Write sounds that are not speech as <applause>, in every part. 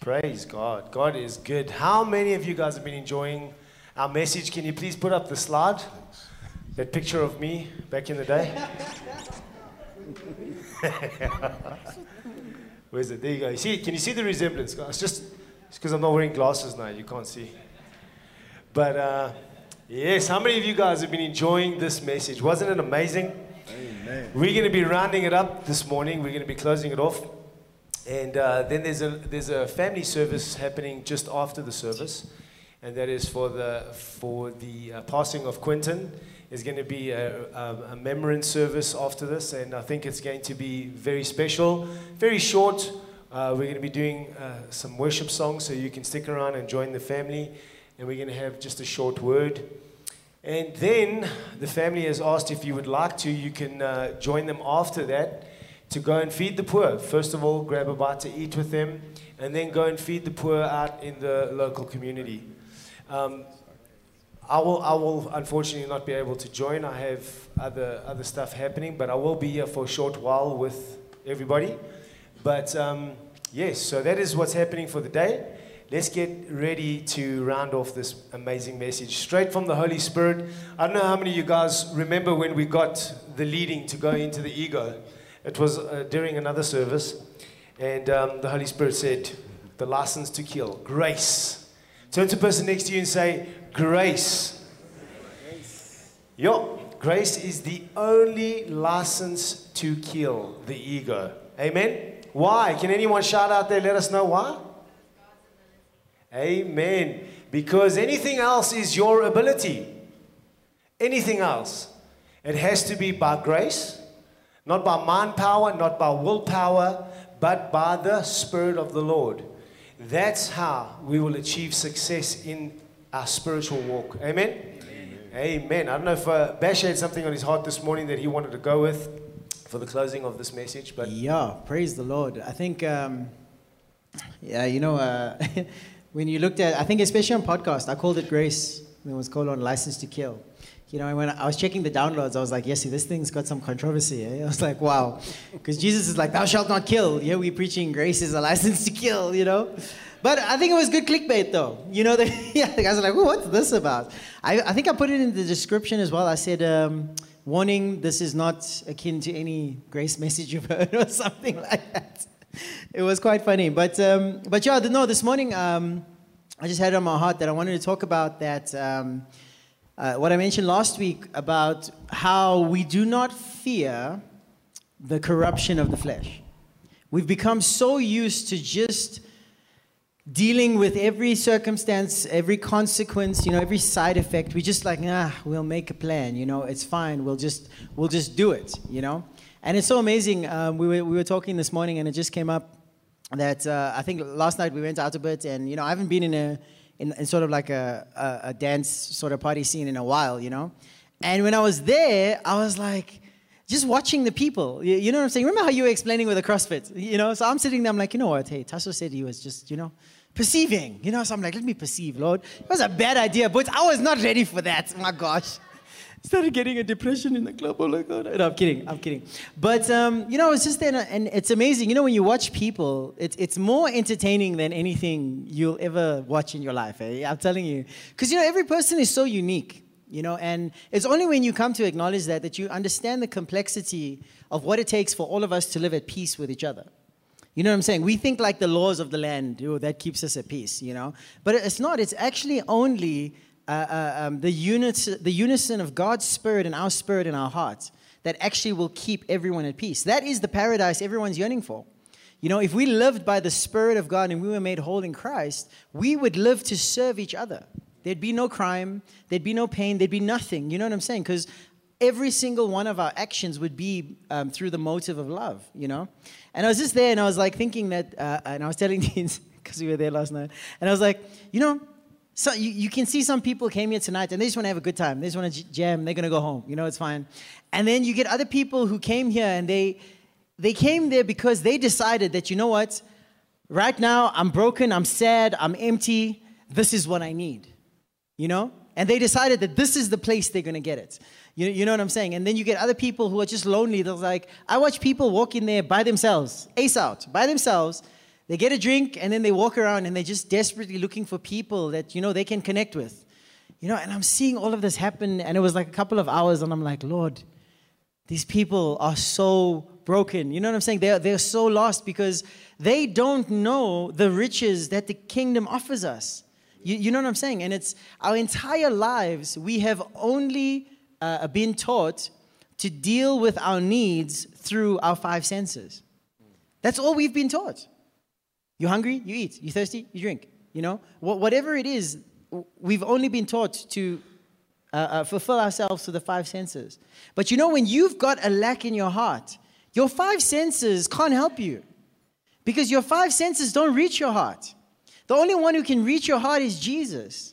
Praise God. God is good. How many of you guys have been enjoying our message? Can you please put up the slide? That picture of me back in the day? <laughs> Where's it? There you go. You see, can you see the resemblance? It's just because I'm not wearing glasses now, you can't see. But uh, yes, how many of you guys have been enjoying this message? Wasn't it amazing? Amen. We're going to be rounding it up this morning. We're going to be closing it off. And uh, then there's a, there's a family service happening just after the service. And that is for the, for the uh, passing of Quentin. There's going to be a, a, a service after this. And I think it's going to be very special, very short. Uh, we're going to be doing uh, some worship songs, so you can stick around and join the family. And we're going to have just a short word. And then the family has asked if you would like to, you can uh, join them after that to go and feed the poor. First of all, grab a bite to eat with them, and then go and feed the poor out in the local community. Um, I will, I will unfortunately not be able to join. I have other, other stuff happening, but I will be here for a short while with everybody. But um, yes, so that is what's happening for the day. Let's get ready to round off this amazing message straight from the Holy Spirit. I don't know how many of you guys remember when we got the leading to go into the ego. It was uh, during another service, and um, the Holy Spirit said, The license to kill, grace. Turn to the person next to you and say, Grace. Yo, grace is the only license to kill the ego. Amen? Why? Can anyone shout out there? Let us know why. Amen. Because anything else is your ability. Anything else. It has to be by grace not by manpower, not by willpower, but by the Spirit of the Lord. That's how we will achieve success in our spiritual walk. Amen? Amen. Amen. I don't know if uh, Bash had something on his heart this morning that he wanted to go with for the closing of this message, but yeah, praise the Lord. I think, um, yeah, you know, uh, <laughs> when you looked at, I think especially on podcast, I called it Grace. It was called on License to Kill you know, when I was checking the downloads, I was like, yes, see, this thing's got some controversy. Eh? <laughs> I was like, wow. Because Jesus is like, thou shalt not kill. Yeah, we preaching grace is a license <laughs> to kill, you know? But I think it was good clickbait, though. You know, the, <laughs> yeah, the guys are like, well, what's this about? I, I think I put it in the description as well. I said, um, warning, this is not akin to any grace message you've heard or something like that. It was quite funny. But, um, but yeah, no, this morning, um, I just had on my heart that I wanted to talk about that. Uh, what I mentioned last week about how we do not fear the corruption of the flesh. We've become so used to just dealing with every circumstance, every consequence, you know, every side effect. We just like, ah, we'll make a plan, you know, it's fine. We'll just, we'll just do it, you know. And it's so amazing. Um, we, were, we were talking this morning, and it just came up that uh, I think last night we went out a bit, and you know, I haven't been in a in, in sort of like a, a, a dance sort of party scene in a while, you know? And when I was there, I was like, just watching the people. You, you, know what I'm saying? Remember how you were explaining with the CrossFit? You know, so I'm sitting there, I'm like, you know what? Hey, Tasso said he was just, you know, perceiving. You know, so I'm like, let me perceive, Lord. It was a bad idea, but I was not ready for that. My gosh started getting a depression in the club. Oh my God. No, I'm kidding. I'm kidding. But, um, you know, it's just, there, and it's amazing. You know, when you watch people, it's, it's more entertaining than anything you'll ever watch in your life. Eh? I'm telling you. Because, you know, every person is so unique, you know, and it's only when you come to acknowledge that that you understand the complexity of what it takes for all of us to live at peace with each other. You know what I'm saying? We think like the laws of the land, oh, that keeps us at peace, you know? But it's not. It's actually only uh, uh, um, the, unit, the unison of God's spirit and our spirit in our hearts that actually will keep everyone at peace. That is the paradise everyone's yearning for. You know, if we lived by the Spirit of God and we were made whole in Christ, we would live to serve each other. There'd be no crime, there'd be no pain, there'd be nothing. You know what I'm saying? Because every single one of our actions would be um, through the motive of love, you know? And I was just there and I was like thinking that, uh, and I was telling <laughs> Deans, because we were there last night, and I was like, you know, so you, you can see some people came here tonight and they just want to have a good time. They just want to jam. They're going to go home. You know, it's fine. And then you get other people who came here and they, they came there because they decided that, you know what? Right now, I'm broken, I'm sad, I'm empty. This is what I need. You know? And they decided that this is the place they're going to get it. You, you know what I'm saying? And then you get other people who are just lonely. They're like, I watch people walk in there by themselves, ace out, by themselves They get a drink and then they walk around and they're just desperately looking for people that, you know, they can connect with. You know, and I'm seeing all of this happen and it was like a couple of hours and I'm like, Lord, these people are so broken. You know what I'm saying? They're, they're so lost because they don't know the riches that the kingdom offers us. You, you know what I'm saying? And it's our entire lives, we have only uh, been taught to deal with our needs through our five senses. That's all we've been taught. You hungry? You eat. You thirsty? You drink. You know, whatever it is, we've only been taught to uh, uh, fulfill ourselves through the five senses. But you know, when you've got a lack in your heart, your five senses can't help you because your five senses don't reach your heart. The only one who can reach your heart is Jesus.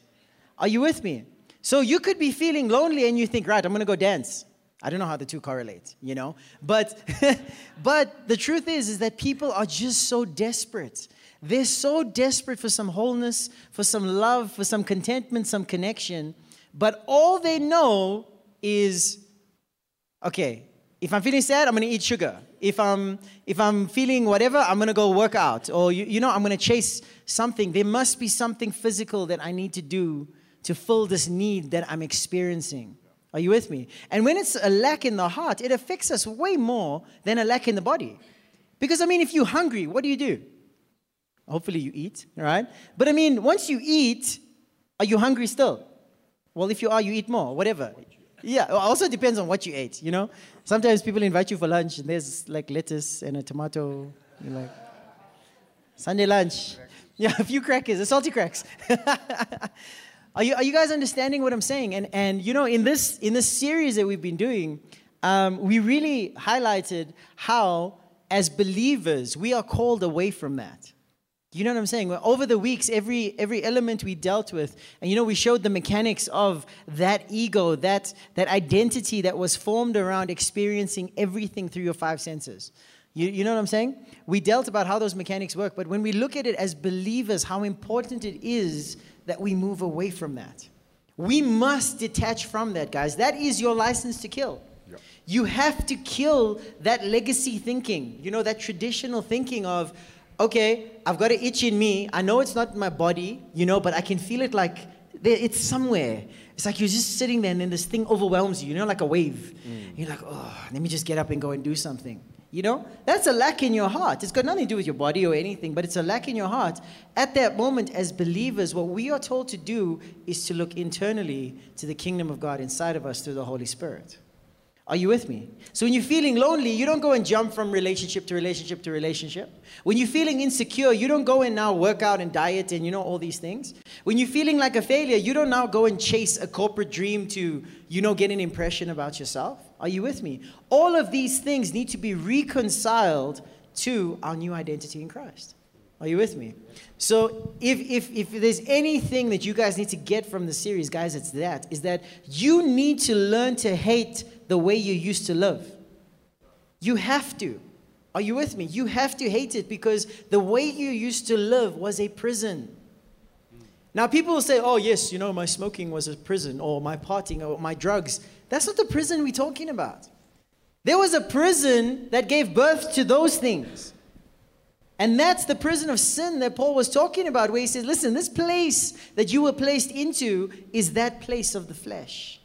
Are you with me? So you could be feeling lonely and you think, right, I'm going to go dance. I don't know how the two correlate, you know? But <laughs> but the truth is is that people are just so desperate. They're so desperate for some wholeness, for some love, for some contentment, some connection, but all they know is okay, if I'm feeling sad, I'm to eat sugar. If I'm if I'm feeling whatever, I'm to go work out or you, you know, I'm to chase something. There must be something physical that I need to do to fill this need that I'm experiencing. Are you with me? And when it's a lack in the heart, it affects us way more than a lack in the body. Because, I mean, if you're hungry, what do you do? Hopefully you eat, right? But I mean, once you eat, are you hungry still? Well, if you are, you eat more, whatever. Yeah, also depends on what you ate, you know? Sometimes people invite you for lunch and there's like lettuce and a tomato. You're like, Sunday lunch. Yeah, a few crackers, a salty cracks. <laughs> Are you, are you guys understanding what I'm saying? And, and you know, in this, in this series that we've been doing, um, we really highlighted how, as believers, we are called away from that. You know what I'm saying? Over the weeks, every every element we dealt with, and you know, we showed the mechanics of that ego, that that identity that was formed around experiencing everything through your five senses. You, you know what I'm saying? We dealt about how those mechanics work, but when we look at it as believers, how important it is that we move away from that. We must detach from that, guys. That is your license to kill. Yep. You have to kill that legacy thinking, you know, that traditional thinking of, okay, I've got an itch in me. I know it's not my body, you know, but I can feel it like it's somewhere. It's like you're just sitting there and then this thing overwhelms you, you know, like a wave. Mm. You're like, oh, let me just get up and go and do something. You know, that's a lack in your heart. It's got nothing to do with your body or anything, but it's a lack in your heart. At that moment, as believers, what we are told to do is to look internally to the kingdom of God inside of us through the Holy Spirit. Are you with me? So when you're feeling lonely, you don't go and jump from relationship to relationship to relationship. When you're feeling insecure, you don't go and now work out and diet and you know all these things. When you're feeling like a failure, you don't now go and chase a corporate dream to, you know, get an impression about yourself. Are you with me? All of these things need to be reconciled to our new identity in Christ. Are you with me? So if, if, if there's anything that you guys need to get from the series, guys, it's that, is that you need to learn to hate the way you used to live. You have to. Are you with me? You have to hate it because the way you used to live was a prison. Now, people will say, oh, yes, you know, my smoking was a prison, or my partying, or my drugs. That's not the prison we're talking about. There was a prison that gave birth to those things. And that's the prison of sin that Paul was talking about, where he says, listen, this place that you were placed into is that place of the flesh.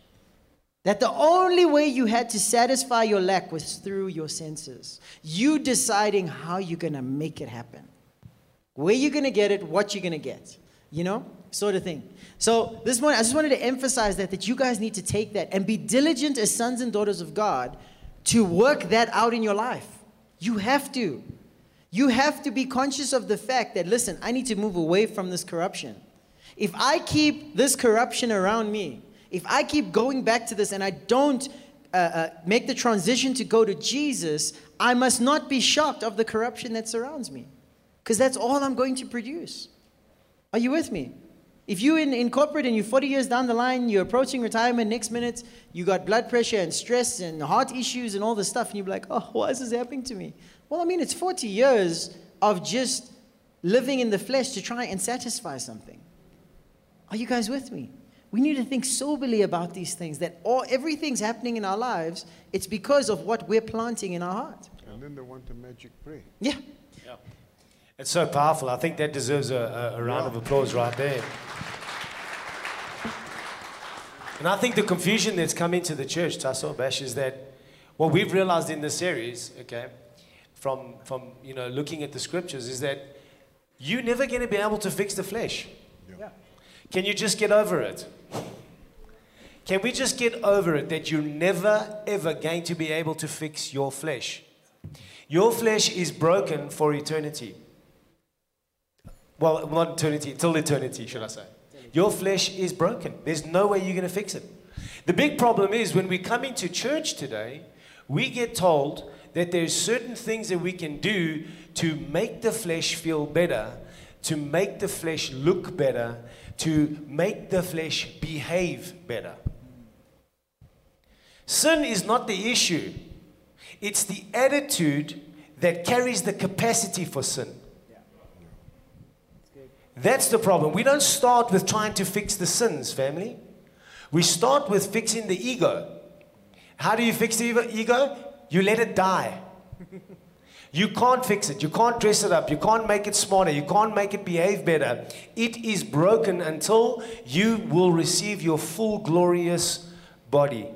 That the only way you had to satisfy your lack was through your senses. You deciding how you're going to make it happen. Where you're going to get it, what you're going to get. You know, sort of thing. So this morning, I just wanted to emphasize that, that you guys need to take that and be diligent as sons and daughters of God to work that out in your life. You have to. You have to be conscious of the fact that, listen, I need to move away from this corruption. If I keep this corruption around me, if I keep going back to this and I don't uh, uh, make the transition to go to Jesus, I must not be shocked of the corruption that surrounds me. Because that's all I'm going to produce. Are you with me? If you in, in corporate and you're 40 years down the line, you're approaching retirement, next minute you got blood pressure and stress and heart issues and all this stuff, and you're like, oh, why is this happening to me? Well, I mean, it's 40 years of just living in the flesh to try and satisfy something. Are you guys with me? We need to think soberly about these things that all everything's happening in our lives it's because of what we're planting in our heart and then they want a magic prayer yeah yeah It's so powerful. I think that deserves a, a, a round of applause right there. And I think the confusion that's come into the church, Tasso Bash, is that what we've realized in this series, okay, from, from you know, looking at the scriptures, is that you're never going to be able to fix the flesh. Yeah. Can you just get over it? Can we just get over it that you're never, ever going to be able to fix your flesh? Your flesh is broken for eternity. Well, not eternity, till eternity, should I say. Your flesh is broken. There's no way you're going to fix it. The big problem is when we come into church today, we get told that there's certain things that we can do to make the flesh feel better, to make the flesh look better, to make the flesh behave better. Sin is not the issue. It's the attitude that carries the capacity for sin. That's the problem. We don't start with trying to fix the sins, family. We start with fixing the ego. How do you fix the ego? You let it die. You can't fix it. You can't dress it up. You can't make it smarter. You can't make it behave better. It is broken until you will receive your full glorious body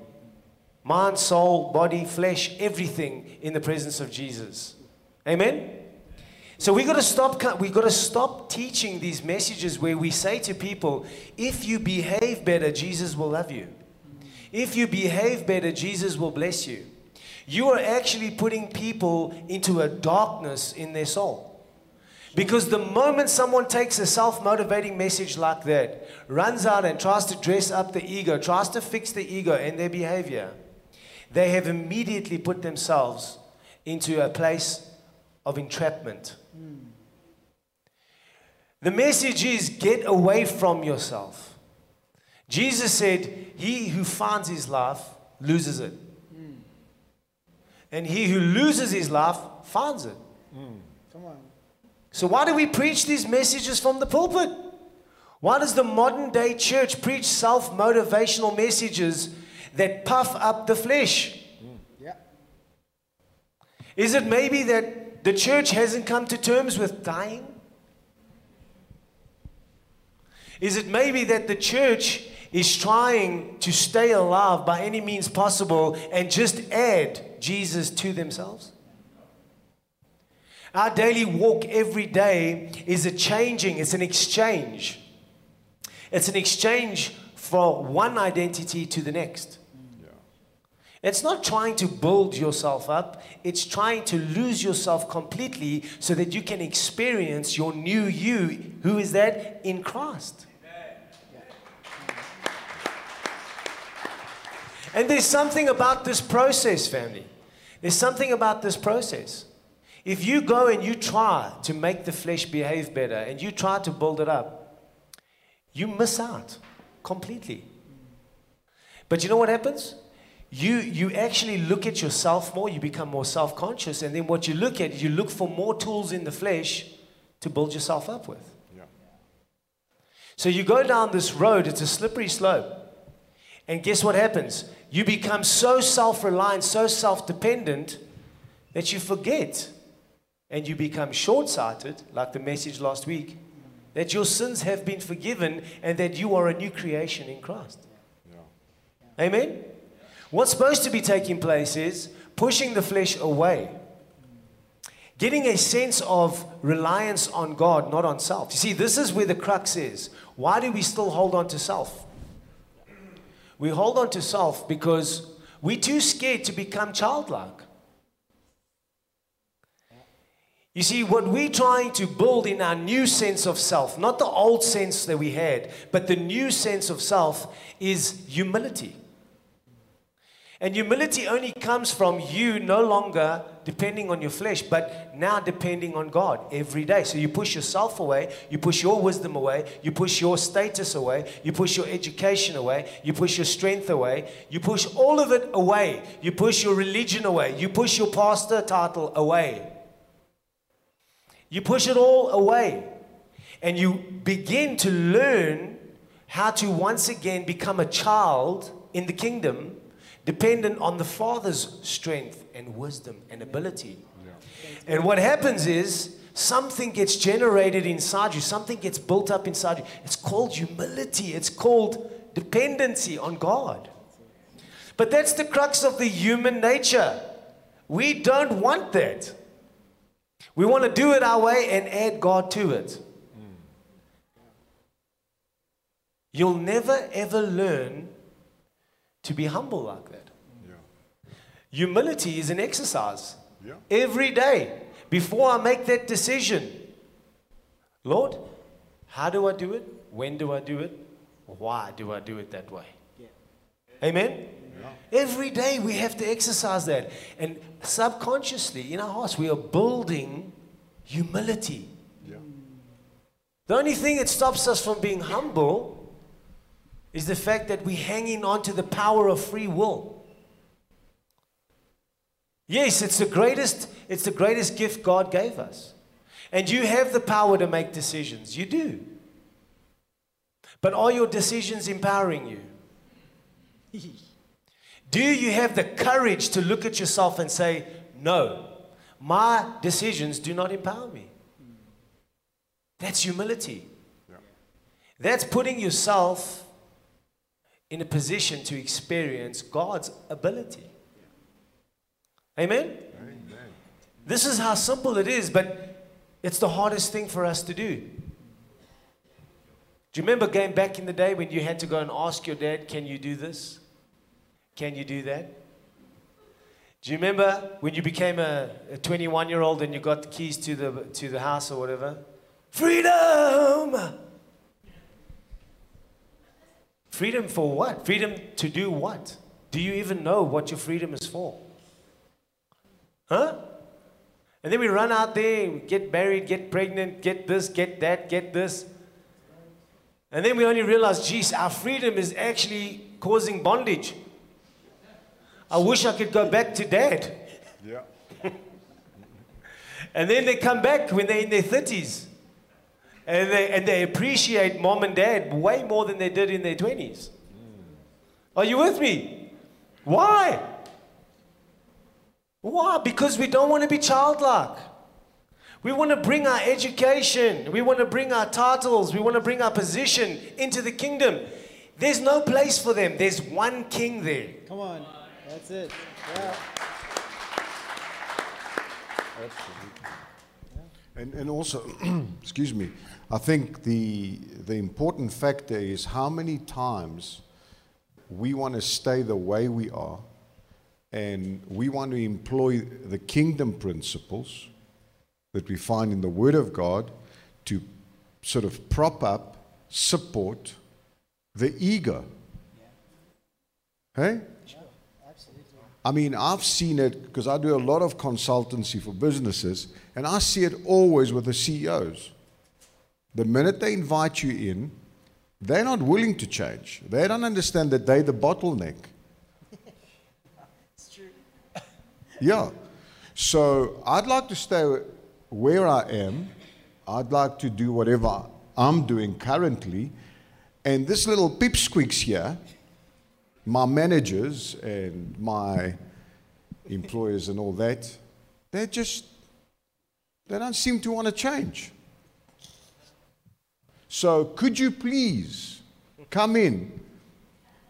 mind, soul, body, flesh, everything in the presence of Jesus. Amen? So we got to stop. We got to stop teaching these messages where we say to people, "If you behave better, Jesus will love you. If you behave better, Jesus will bless you." You are actually putting people into a darkness in their soul. Because the moment someone takes a self motivating message like that, runs out and tries to dress up the ego, tries to fix the ego and their behavior, they have immediately put themselves into a place of entrapment. The message is get away from yourself. Jesus said, He who finds his life loses it. And he who loses his life finds it. Come on. So, why do we preach these messages from the pulpit? Why does the modern day church preach self motivational messages that puff up the flesh? Yeah. Is it maybe that the church hasn't come to terms with dying? Is it maybe that the church is trying to stay alive by any means possible and just add Jesus to themselves? Our daily walk every day is a changing, it's an exchange. It's an exchange for one identity to the next. It's not trying to build yourself up, it's trying to lose yourself completely so that you can experience your new you. Who is that? In Christ. And there's something about this process, family. There's something about this process. If you go and you try to make the flesh behave better and you try to build it up, you miss out completely. But you know what happens? You, you actually look at yourself more, you become more self conscious, and then what you look at, you look for more tools in the flesh to build yourself up with. Yeah. So you go down this road, it's a slippery slope. And guess what happens? You become so self reliant, so self dependent that you forget and you become short sighted, like the message last week, that your sins have been forgiven and that you are a new creation in Christ. Yeah. Amen? What's supposed to be taking place is pushing the flesh away. Getting a sense of reliance on God, not on self. You see, this is where the crux is. Why do we still hold on to self? We hold on to self because we're too scared to become childlike. You see, what we're trying to build in our new sense of self, not the old sense that we had, but the new sense of self, is humility. And humility only comes from you no longer depending on your flesh, but now depending on God every day. So you push yourself away, you push your wisdom away, you push your status away, you push your education away, you push your strength away, you push all of it away. You push your religion away, you push your pastor title away. You push it all away. And you begin to learn how to once again become a child in the kingdom dependent on the Father's strength and wisdom and ability. And what happens is something gets generated inside you, something gets built up inside you. It's called humility, it's called dependency on God. But that's the crux of the human nature. We don't want that. We want to do it our way and add God to it. Hmm. You'll never ever learn to be humble like that. Yeah. Humility is an exercise. Yeah. Every day, before I make that decision, Lord, how do I do it? When do I do it? Why do I do it that way? Amen? Every day we have to exercise that. And subconsciously, in our hearts, we are building humility. Yeah. The only thing that stops us from being humble is the fact that we're hanging on to the power of free will. Yes, it's the greatest, it's the greatest gift God gave us. And you have the power to make decisions. You do. But are your decisions empowering you? <laughs> Do you have the courage to look at yourself and say, No, my decisions do not empower me? That's humility. Yeah. That's putting yourself in a position to experience God's ability. Amen? Amen. This is how simple it is, but it's the hardest thing for us to do. Do you remember going back in the day when you had to go and ask your dad, Can you do this? Can you do that? Do you remember when you became a 21 year old and you got the keys to the, to the house or whatever? Freedom! Freedom for what? Freedom to do what? Do you even know what your freedom is for? Huh? And then we run out there, we get married, get pregnant, get this, get that, get this. And then we only realize, geez, our freedom is actually causing bondage. I wish I could go back to dad. Yeah. <laughs> And then they come back when they're in their 30s. And they, and they appreciate mom and dad way more than they did in their 20s. Are you with me? Why? Why? Because we don't want to be childlike. We want to bring our education, we want to bring our titles, we want to bring our position into the kingdom. There's no place for them, there's one king there. Come on. That's it. Yeah. And, and also, <clears throat> excuse me, I think the, the important factor is how many times we want to stay the way we are and we want to employ the kingdom principles that we find in the Word of God to sort of prop up, support the ego. Hey? I mean, I've seen it because I do a lot of consultancy for businesses, and I see it always with the CEOs. The minute they invite you in, they're not willing to change. They don't understand that they're the bottleneck. It's true. <laughs> yeah. So I'd like to stay where I am. I'd like to do whatever I'm doing currently. And this little pipsqueaks here, my managers and my employers and all that, they just, they don't seem to want to change. So could you please come in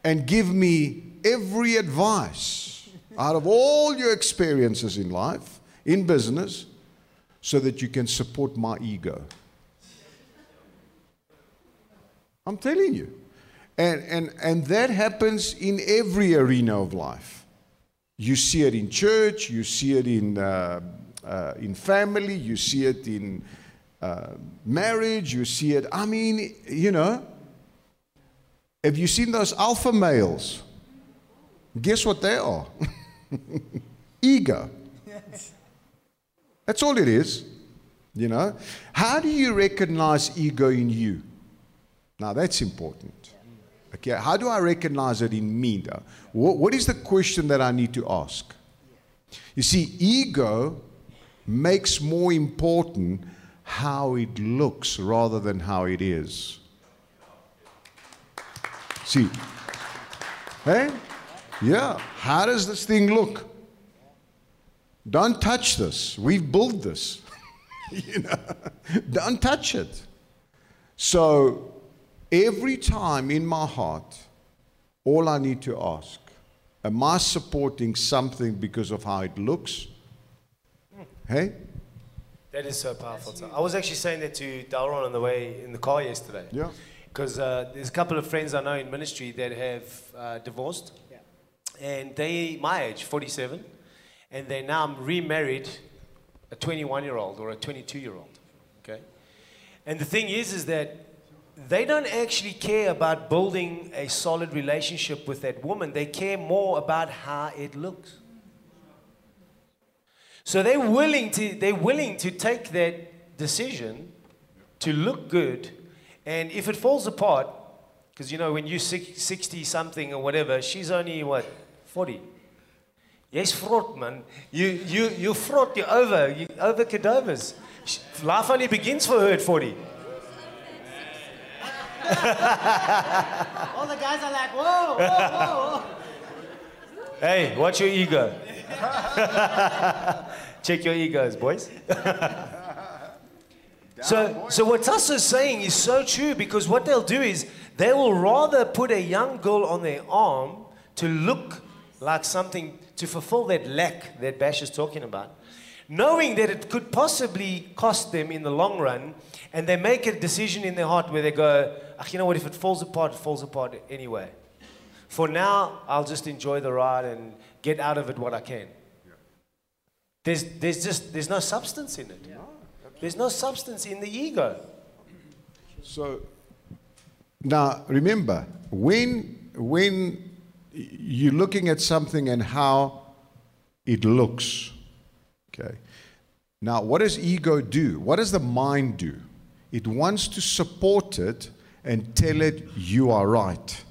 and give me every advice out of all your experiences in life, in business, so that you can support my ego? I'm telling you. And, and, and that happens in every arena of life. You see it in church, you see it in, uh, uh, in family, you see it in uh, marriage, you see it. I mean, you know, have you seen those alpha males? Guess what they are? <laughs> Ego. That's all it is. You know, how do you recognize ego in you? Now that's important. Okay, how do I recognize it in me? Though? What, what is the question that I need to ask? You see, ego makes more important how it looks rather than how it is. See, hey? Yeah, how does this thing look? Don't touch this. We've built this. <laughs> you know, don't touch it. So every time in my heart, all I need to ask, am I supporting something because of how it looks? Hey? That is so powerful. So I was actually saying that to Dalron on the way in the car yesterday. Yeah. Because uh, there's a couple of friends I know in ministry that have uh, divorced. Yeah. And they, my age, 47, and they're now remarried a 21 year old or a 22 year old. Okay? And the thing is, is that they don't actually care about building a solid relationship with that woman. They care more about how it looks. So they're willing to, they're willing to take that decision to look good. And if it falls apart, because you know, when you're 60 something or whatever, she's only what, 40. Yes, vrot man. You you you vrot, you're over, you over cadavers. Life only begins for her at 40. All the guys are like, whoa, whoa, whoa. Hey, watch your ego. <laughs> Check your egos, boys. <laughs> <laughs> so, so what Tassa is saying is so true because what they'll do is they will rather put a young girl on their arm to look like something to fulfill that lack that Bash is talking about, knowing that it could possibly cost them in the long run, and they make a decision in their heart where they go, you know what, if it falls apart, it falls apart anyway. For now, I'll just enjoy the ride and get out of it what I can. There's, there's just there's no substance in it. There's no substance in the ego. So now remember, when when you're looking at something and how it looks, okay. Now, what does ego do? What does the mind do? It wants to support it and tell it you are right.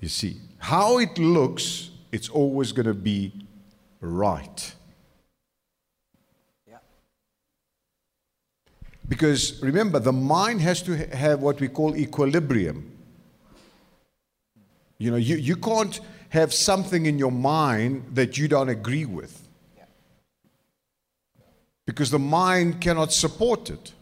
You see, how it looks, it's always going to be right. Because remember, the mind has to have what we call equilibrium. You know, you, you can't have something in your mind that you don't agree with. Because the mind cannot support it.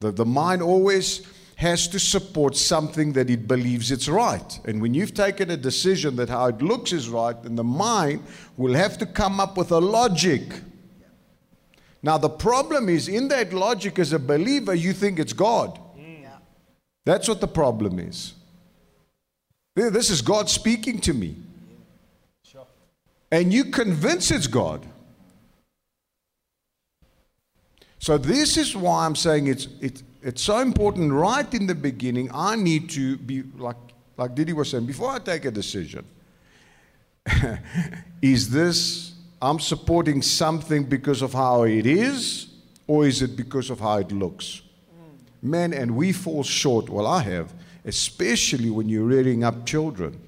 The, the mind always has to support something that it believes it's right. And when you've taken a decision that how it looks is right, then the mind will have to come up with a logic. Now, the problem is in that logic, as a believer, you think it's God. That's what the problem is. This is God speaking to me. And you convince it's God. So, this is why I'm saying it's, it's, it's so important right in the beginning. I need to be, like, like Didi was saying, before I take a decision, <laughs> is this, I'm supporting something because of how it is, or is it because of how it looks? Mm. Man, and we fall short, well, I have, especially when you're rearing up children.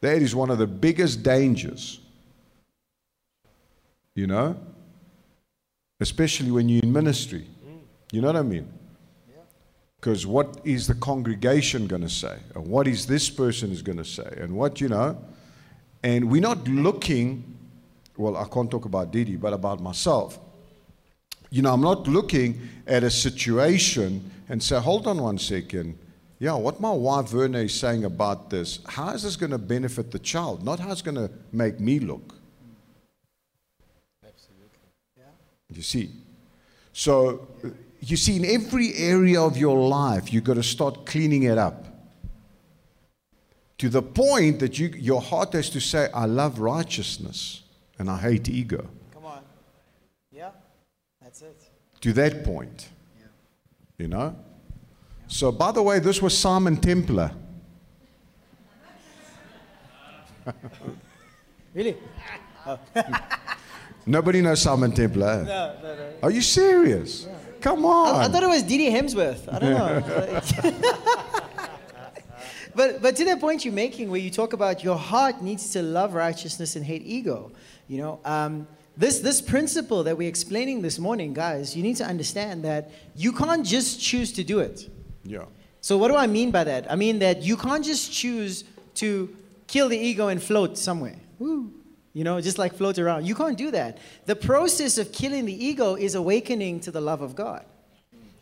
That is one of the biggest dangers. You know? Especially when you're in ministry. You know what I mean? Because what is the congregation going to say? And what is this person is going to say? And what, you know? And we're not looking, well, I can't talk about Didi, but about myself. You know, I'm not looking at a situation and say, hold on one second. Yeah, what my wife Verna is saying about this, how is this going to benefit the child? Not how it's going to make me look. You see? So, you see, in every area of your life, you've got to start cleaning it up. To the point that you, your heart has to say, I love righteousness and I hate ego. Come on. Yeah, that's it. To that point. You know? So, by the way, this was Simon Templar. <laughs> Really? <laughs> Oh. <laughs> Nobody knows Simon Templar. No, no, no. Are you serious? Come on. I, I thought it was Didi Hemsworth. I don't know. <laughs> <laughs> but but to that point you're making, where you talk about your heart needs to love righteousness and hate ego, you know, um, this this principle that we're explaining this morning, guys, you need to understand that you can't just choose to do it. yeah. So what do I mean by that? I mean that you can't just choose to kill the ego and float somewhere. Woo. You know, just like float around. You can't do that. The process of killing the ego is awakening to the love of God.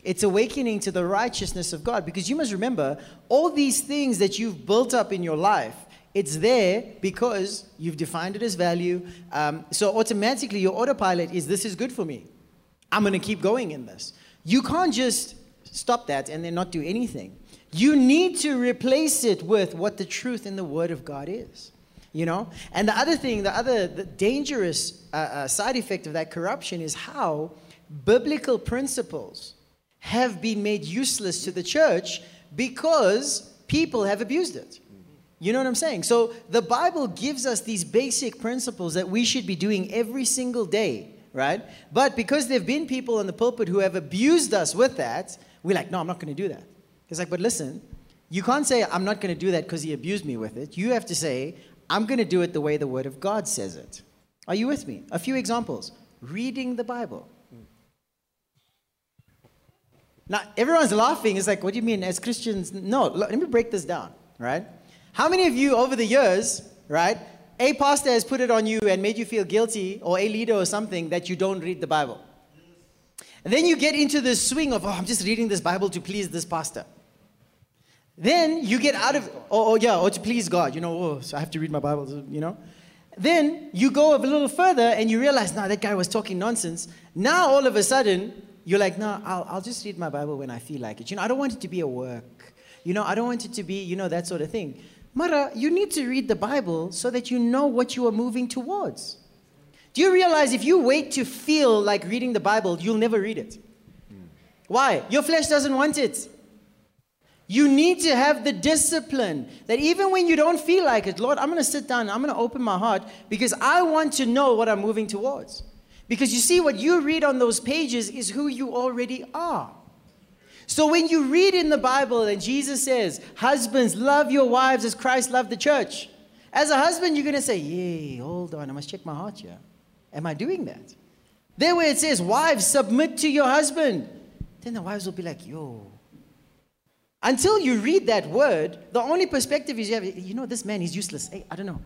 It's awakening to the righteousness of God because you must remember all these things that you've built up in your life. It's there because you've defined it as value. Um, so automatically, your autopilot is this is good for me. I'm going to keep going in this. You can't just stop that and then not do anything. You need to replace it with what the truth in the Word of God is. You know? And the other thing, the other the dangerous uh, uh, side effect of that corruption is how biblical principles have been made useless to the church because people have abused it. You know what I'm saying? So the Bible gives us these basic principles that we should be doing every single day, right? But because there have been people in the pulpit who have abused us with that, we're like, no, I'm not going to do that. It's like, but listen, you can't say, I'm not going to do that because he abused me with it. You have to say, I'm going to do it the way the Word of God says it. Are you with me? A few examples reading the Bible. Now, everyone's laughing. It's like, what do you mean as Christians? No, let me break this down, right? How many of you over the years, right, a pastor has put it on you and made you feel guilty, or a leader or something, that you don't read the Bible? And then you get into this swing of, oh, I'm just reading this Bible to please this pastor. Then you get out of, oh, oh yeah, or to please God, you know, oh, so I have to read my Bible, you know. Then you go a little further and you realize, now nah, that guy was talking nonsense. Now all of a sudden, you're like, no, I'll, I'll just read my Bible when I feel like it. You know, I don't want it to be a work. You know, I don't want it to be, you know, that sort of thing. Mara, you need to read the Bible so that you know what you are moving towards. Do you realize if you wait to feel like reading the Bible, you'll never read it? Why? Your flesh doesn't want it. You need to have the discipline that even when you don't feel like it, Lord, I'm going to sit down, I'm going to open my heart because I want to know what I'm moving towards. Because you see, what you read on those pages is who you already are. So when you read in the Bible and Jesus says, Husbands, love your wives as Christ loved the church. As a husband, you're going to say, Yay, hold on, I must check my heart here. Am I doing that? There where it says, Wives, submit to your husband. Then the wives will be like, Yo, until you read that word, the only perspective is you have, you know, this man, he's useless. Hey, I don't know.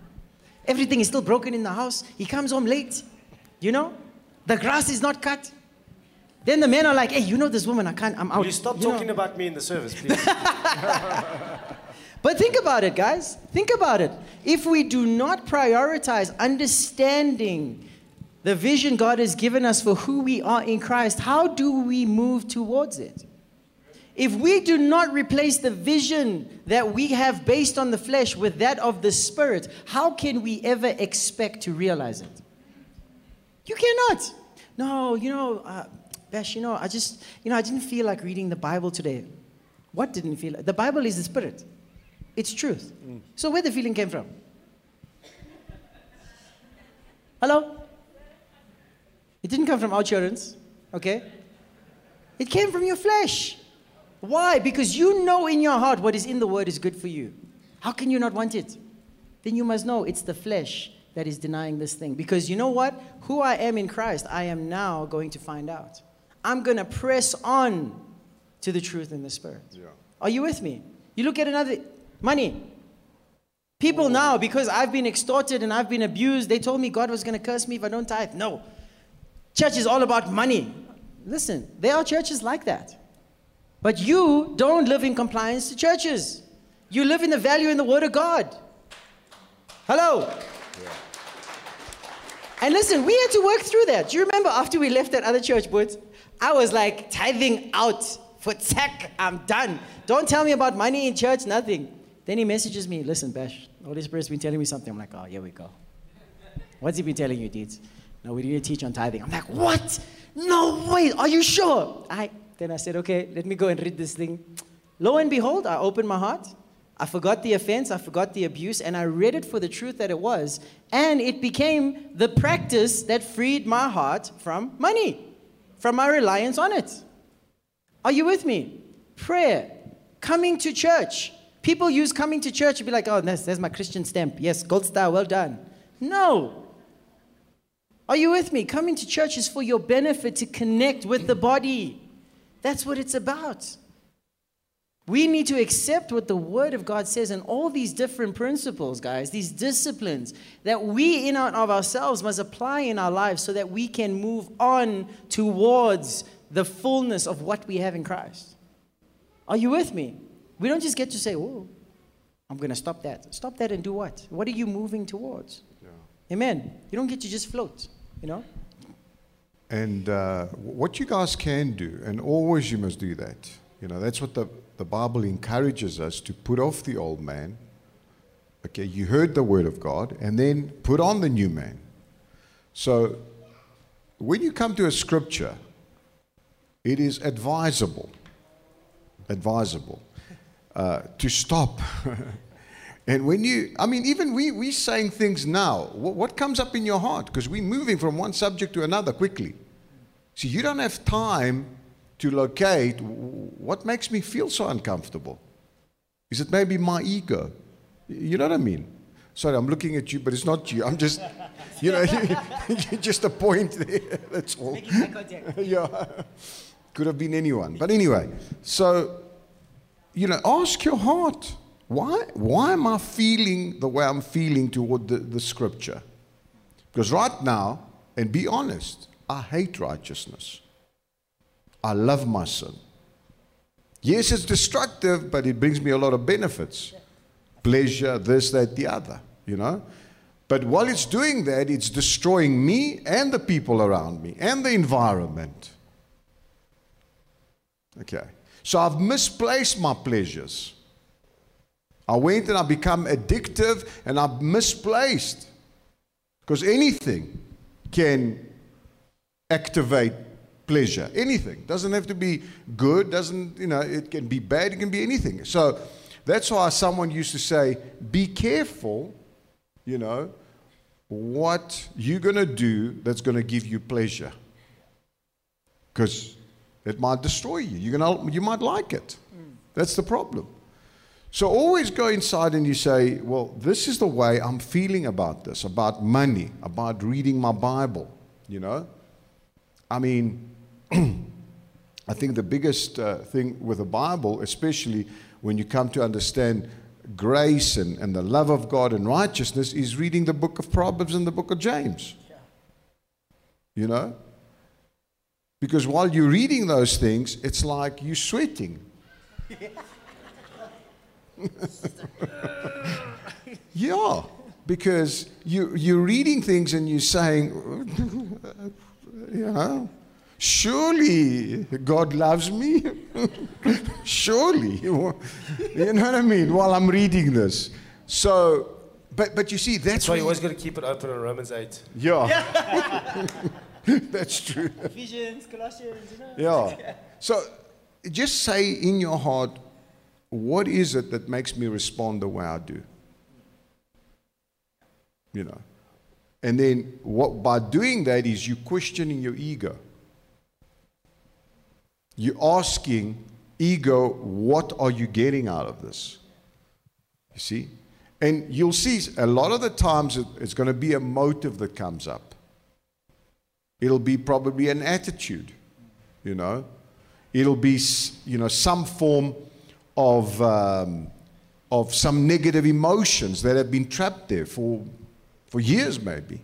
Everything is still broken in the house. He comes home late. You know? The grass is not cut. Then the men are like, hey, you know this woman, I can't, I'm out. Will you stop you talking know? about me in the service, please? <laughs> but think about it, guys. Think about it. If we do not prioritize understanding the vision God has given us for who we are in Christ, how do we move towards it? If we do not replace the vision that we have based on the flesh with that of the spirit, how can we ever expect to realize it? You cannot. No, you know, uh, Bash, you know, I just, you know, I didn't feel like reading the Bible today. What didn't feel like? The Bible is the spirit. It's truth. Mm. So where the feeling came from? Hello? It didn't come from OUTsurance, okay? It came from your flesh. Why? Because you know in your heart what is in the word is good for you. How can you not want it? Then you must know it's the flesh that is denying this thing. Because you know what? Who I am in Christ, I am now going to find out. I'm going to press on to the truth in the Spirit. Yeah. Are you with me? You look at another money. People oh. now, because I've been extorted and I've been abused, they told me God was going to curse me if I don't tithe. No. Church is all about money. Listen, there are churches like that. But you don't live in compliance to churches. You live in the value in the Word of God. Hello? Yeah. And listen, we had to work through that. Do you remember after we left that other church, but I was like tithing out for tech. I'm done. Don't tell me about money in church, nothing. Then he messages me, listen, Bash, Holy Spirit's been telling me something. I'm like, oh, here we go. What's he been telling you, dudes? No, we need to teach on tithing. I'm like, what? No way. Are you sure? I then I said, okay, let me go and read this thing. Lo and behold, I opened my heart. I forgot the offense, I forgot the abuse, and I read it for the truth that it was. And it became the practice that freed my heart from money, from my reliance on it. Are you with me? Prayer, coming to church. People use coming to church to be like, oh, that's my Christian stamp. Yes, gold star, well done. No. Are you with me? Coming to church is for your benefit to connect with the body. That's what it's about. We need to accept what the Word of God says and all these different principles, guys, these disciplines that we in and of ourselves must apply in our lives so that we can move on towards the fullness of what we have in Christ. Are you with me? We don't just get to say, oh, I'm going to stop that. Stop that and do what? What are you moving towards? Yeah. Amen. You don't get to just float, you know? And uh, what you guys can do, and always you must do that, you know, that's what the the Bible encourages us to put off the old man. Okay, you heard the word of God, and then put on the new man. So, when you come to a scripture, it is advisable, advisable, uh, to stop. <laughs> and when you, I mean, even we, we saying things now, what, what comes up in your heart? Because we're moving from one subject to another quickly. So you don't have time to locate what makes me feel so uncomfortable. Is it maybe my ego? You know what I mean? Sorry, I'm looking at you, but it's not you. I'm just, you know, <laughs> just a point there. <laughs> That's all. <laughs> yeah. Could have been anyone. But anyway, so, you know, ask your heart. Why, why am I feeling the way I'm feeling toward the, the scripture? Because right now, and be honest, I hate righteousness. I love my sin. Yes, it's destructive, but it brings me a lot of benefits pleasure, this, that, the other, you know. But while it's doing that, it's destroying me and the people around me and the environment. Okay. So I've misplaced my pleasures. I went and I become addictive and I've misplaced. Because anything can activate pleasure. Anything. Doesn't have to be good, doesn't, you know, it can be bad, it can be anything. So that's why someone used to say, be careful, you know, what you're going to do that's going to give you pleasure. Because it might destroy you. You're gonna, you might like it. Mm. That's the problem. So always go inside and you say, well, this is the way I'm feeling about this, about money, about reading my Bible, you know? I mean, <clears throat> I think the biggest uh, thing with the Bible, especially when you come to understand grace and, and the love of God and righteousness, is reading the book of Proverbs and the book of James. You know? Because while you're reading those things, it's like you're sweating. <laughs> yeah, because you, you're reading things and you're saying, <laughs> you know, surely God loves me. <laughs> surely. You know what I mean? While I'm reading this. So, but, but you see, that's, that's why you always got to keep it open on Romans 8. Yeah. <laughs> that's true. Ephesians, Colossians, you know. Yeah. <laughs> So just say in your heart, what is it that makes me respond the way I do? You know. And then what by doing that is you questioning your ego. You're asking ego, what are you getting out of this? You see? And you'll see a lot of the times it's going to be a motive that comes up. It'll be probably an attitude, you know. It'll be, you know, some form of, um, of some negative emotions that have been trapped there for, for years, maybe.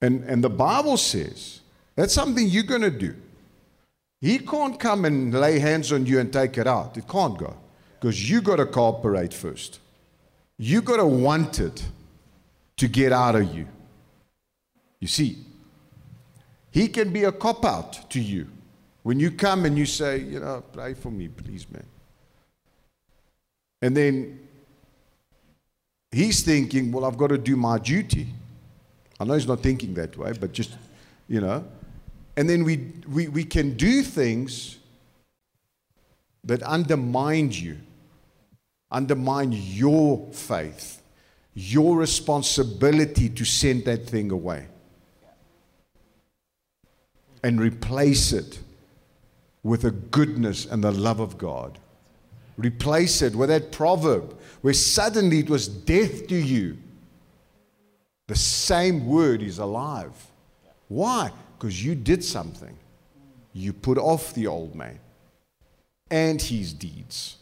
And, and the Bible says that's something you're going to do. He can't come and lay hands on you and take it out. It can't go. Because you got to cooperate first. You got to want it to get out of you. You see, he can be a cop out to you. When you come and you say, you know, pray for me, please, man. And then he's thinking, well, I've got to do my duty. I know he's not thinking that way, but just, you know. And then we, we, we can do things that undermine you, undermine your faith, your responsibility to send that thing away and replace it with the goodness and the love of God. Replace it with that proverb where suddenly it was death to you. The same word is alive. Why? because you did something. You put off the old man. and his deeds.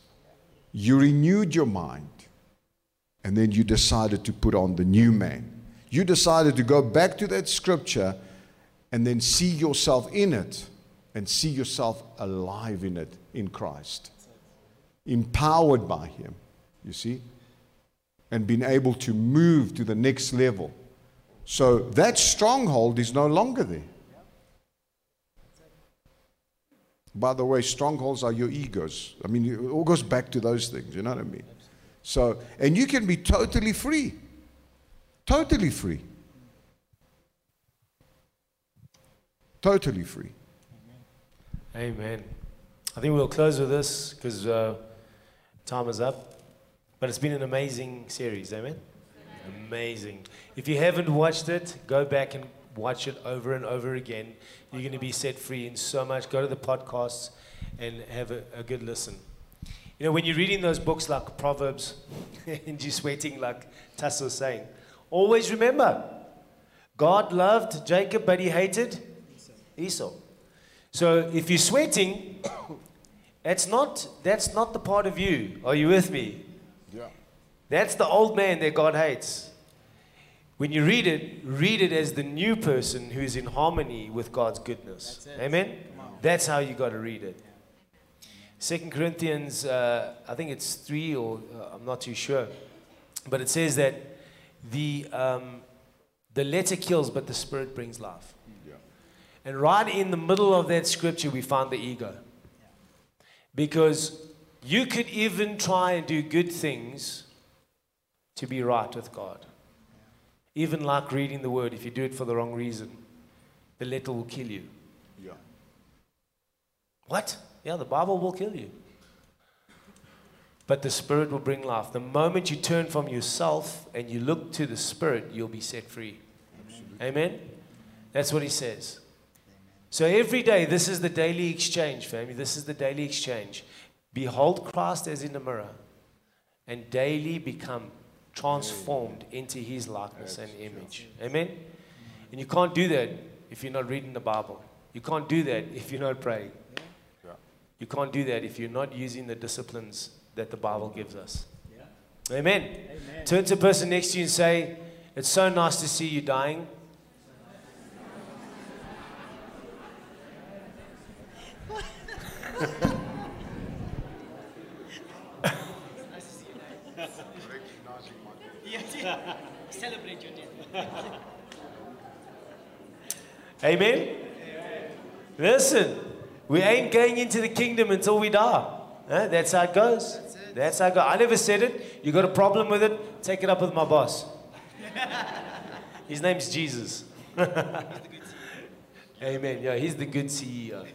You renewed your mind, and then you decided to put on the new man. You decided to go back to that scripture and then see yourself in it and see yourself alive in it in Christ, empowered by him, you see, and being able to move to the next level. So that stronghold is no longer there. By the way, strongholds are your egos. I mean, it all goes back to those things, you know what I mean? So, and you can be totally free. Totally free. Totally free. Amen. I think we'll close with this because uh, time is up. But it's been an amazing series. Amen. Amazing. If you haven't watched it, go back and watch it over and over again. You're going to be set free in so much. Go to the podcasts and have a, a good listen. You know, when you're reading those books like Proverbs <laughs> and you're sweating, like was saying, always remember God loved Jacob, but he hated Esau. So if you're sweating, that's not, that's not the part of you. Are you with me? Yeah. That's the old man that God hates. When you read it, read it as the new person who is in harmony with God's goodness. Amen? That's how you got to read it. Second Corinthians, uh, I think it's three, or uh, I'm not too sure, but it says that the um, the letter kills, but the spirit brings life. Yeah. And right in the middle of that scripture, we find the ego, because you could even try and do good things to be right with God. Even like reading the word, if you do it for the wrong reason, the letter will kill you. Yeah. What? Yeah, the Bible will kill you. But the Spirit will bring life. The moment you turn from yourself and you look to the Spirit, you'll be set free. Amen? That's what he says. So every day, this is the daily exchange, family. This is the daily exchange. Behold Christ as in a mirror and daily become transformed mm. into his likeness and image. Amen? And you can't do that if you're not reading the Bible. You can't do that if you're not praying. You can't do that if you're not using the disciplines that the Bible gives us. Amen. Turn to the person next to you and say, It's so nice to see you dying. Celebrate your death. Amen. Listen, we ain't going into the kingdom until we die. That's how it goes. That's how it goes. I never said it. You got a problem with it? Take it up with my boss. <laughs> His name's Jesus. <laughs> Amen. Yeah, he's the good CEO.